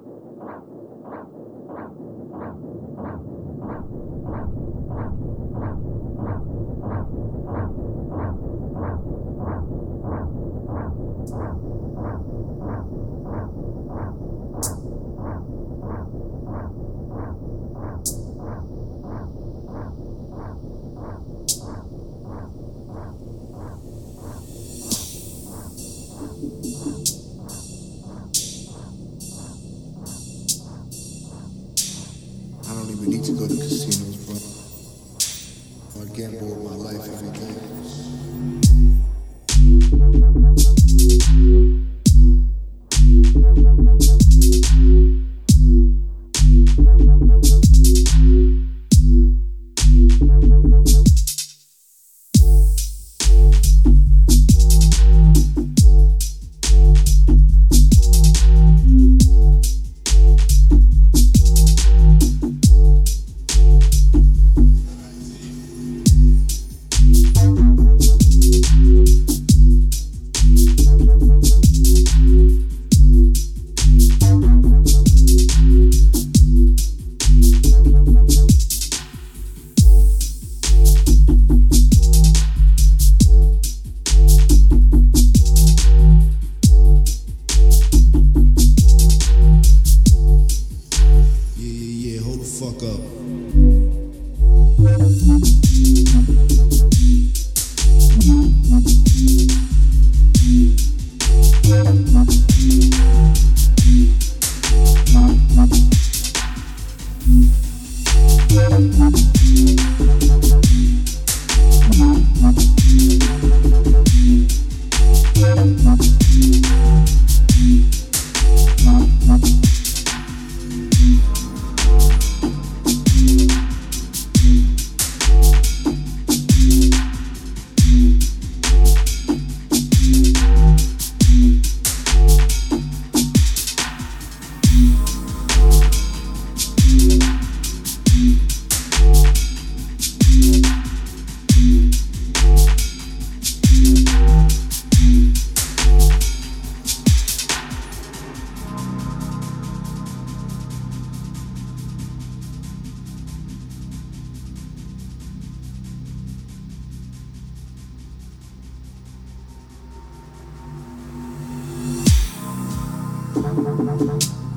Thank you. Música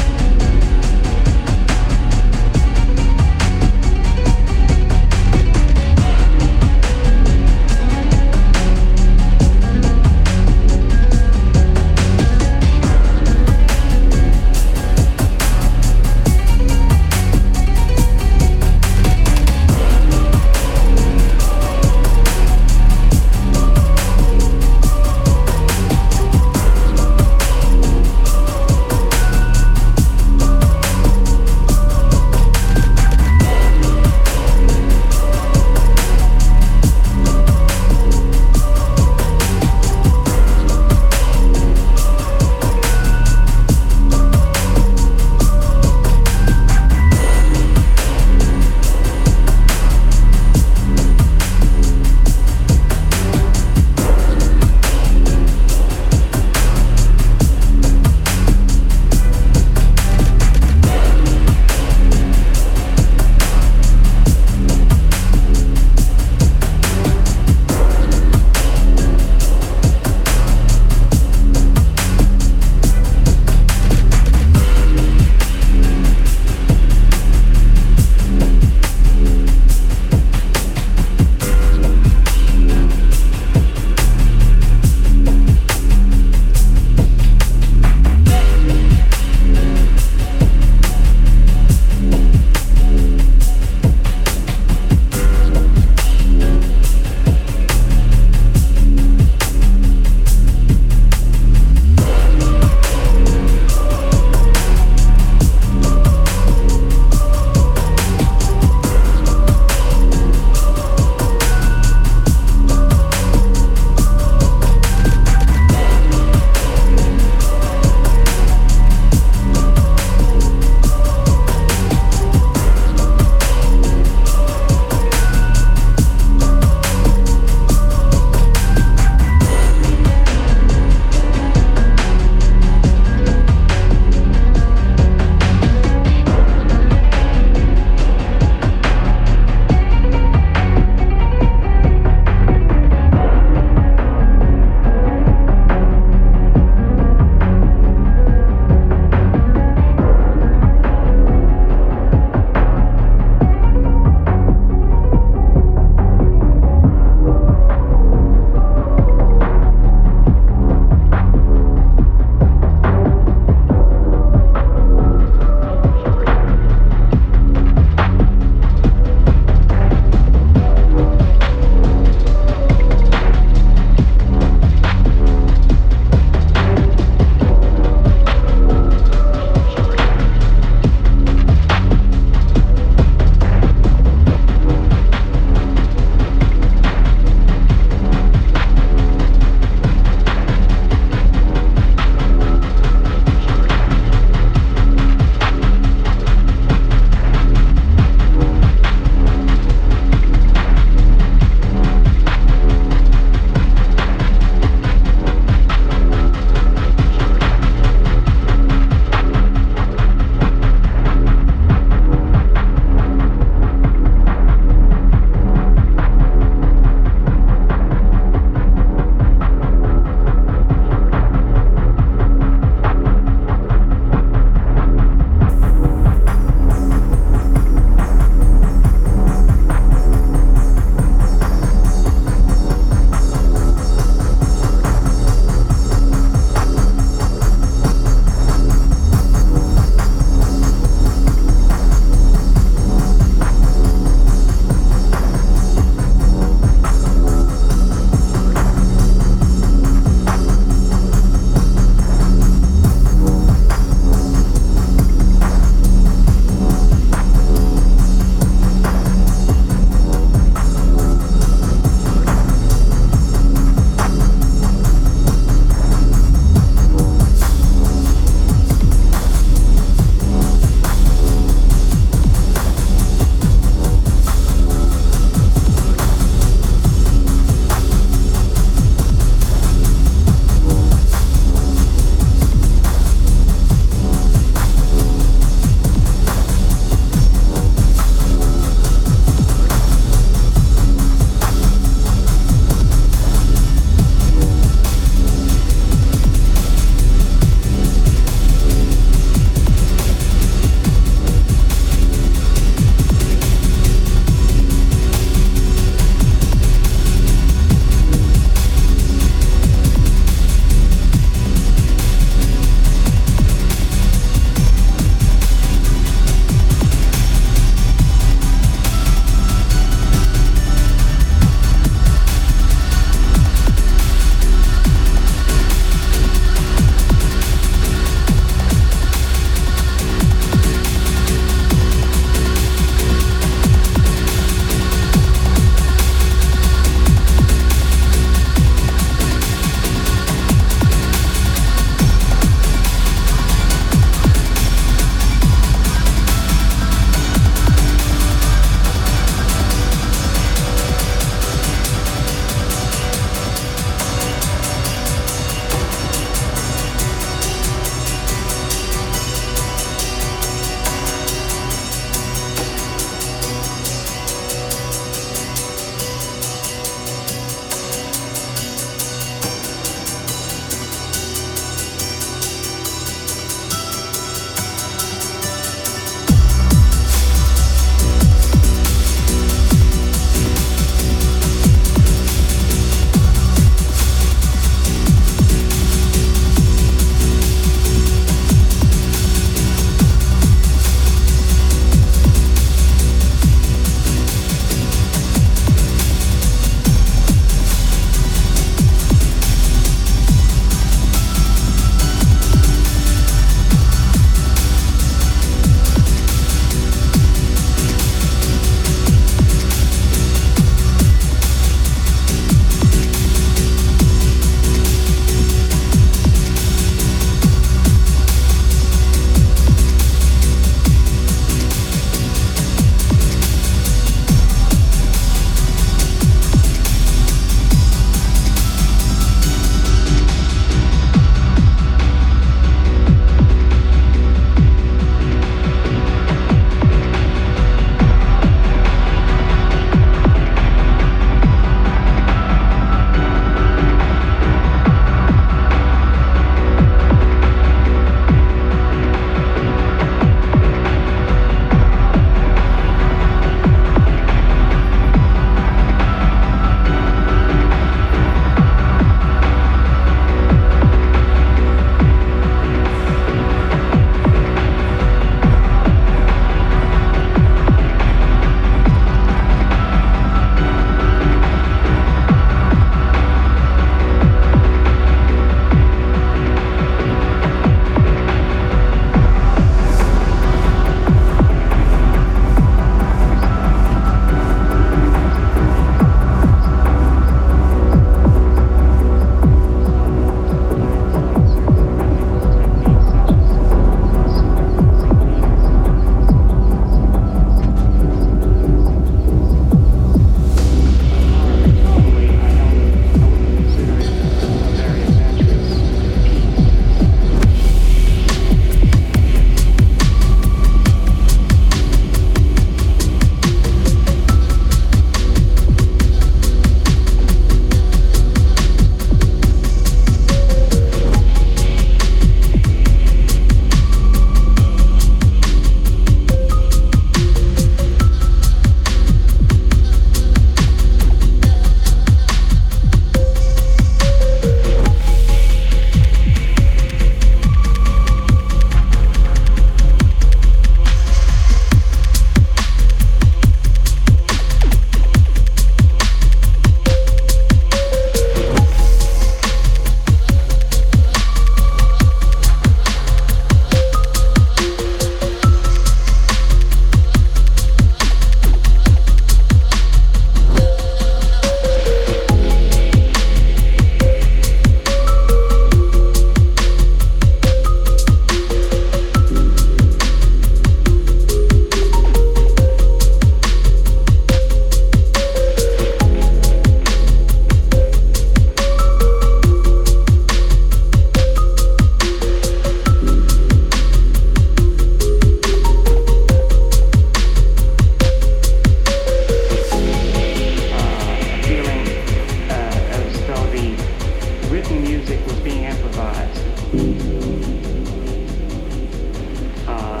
Uh,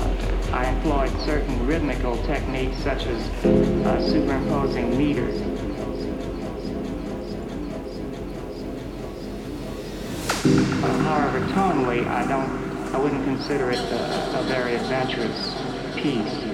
I employed certain rhythmical techniques such as uh, superimposing meters. Uh, however, tonally, I don't, I wouldn't consider it a, a very adventurous piece.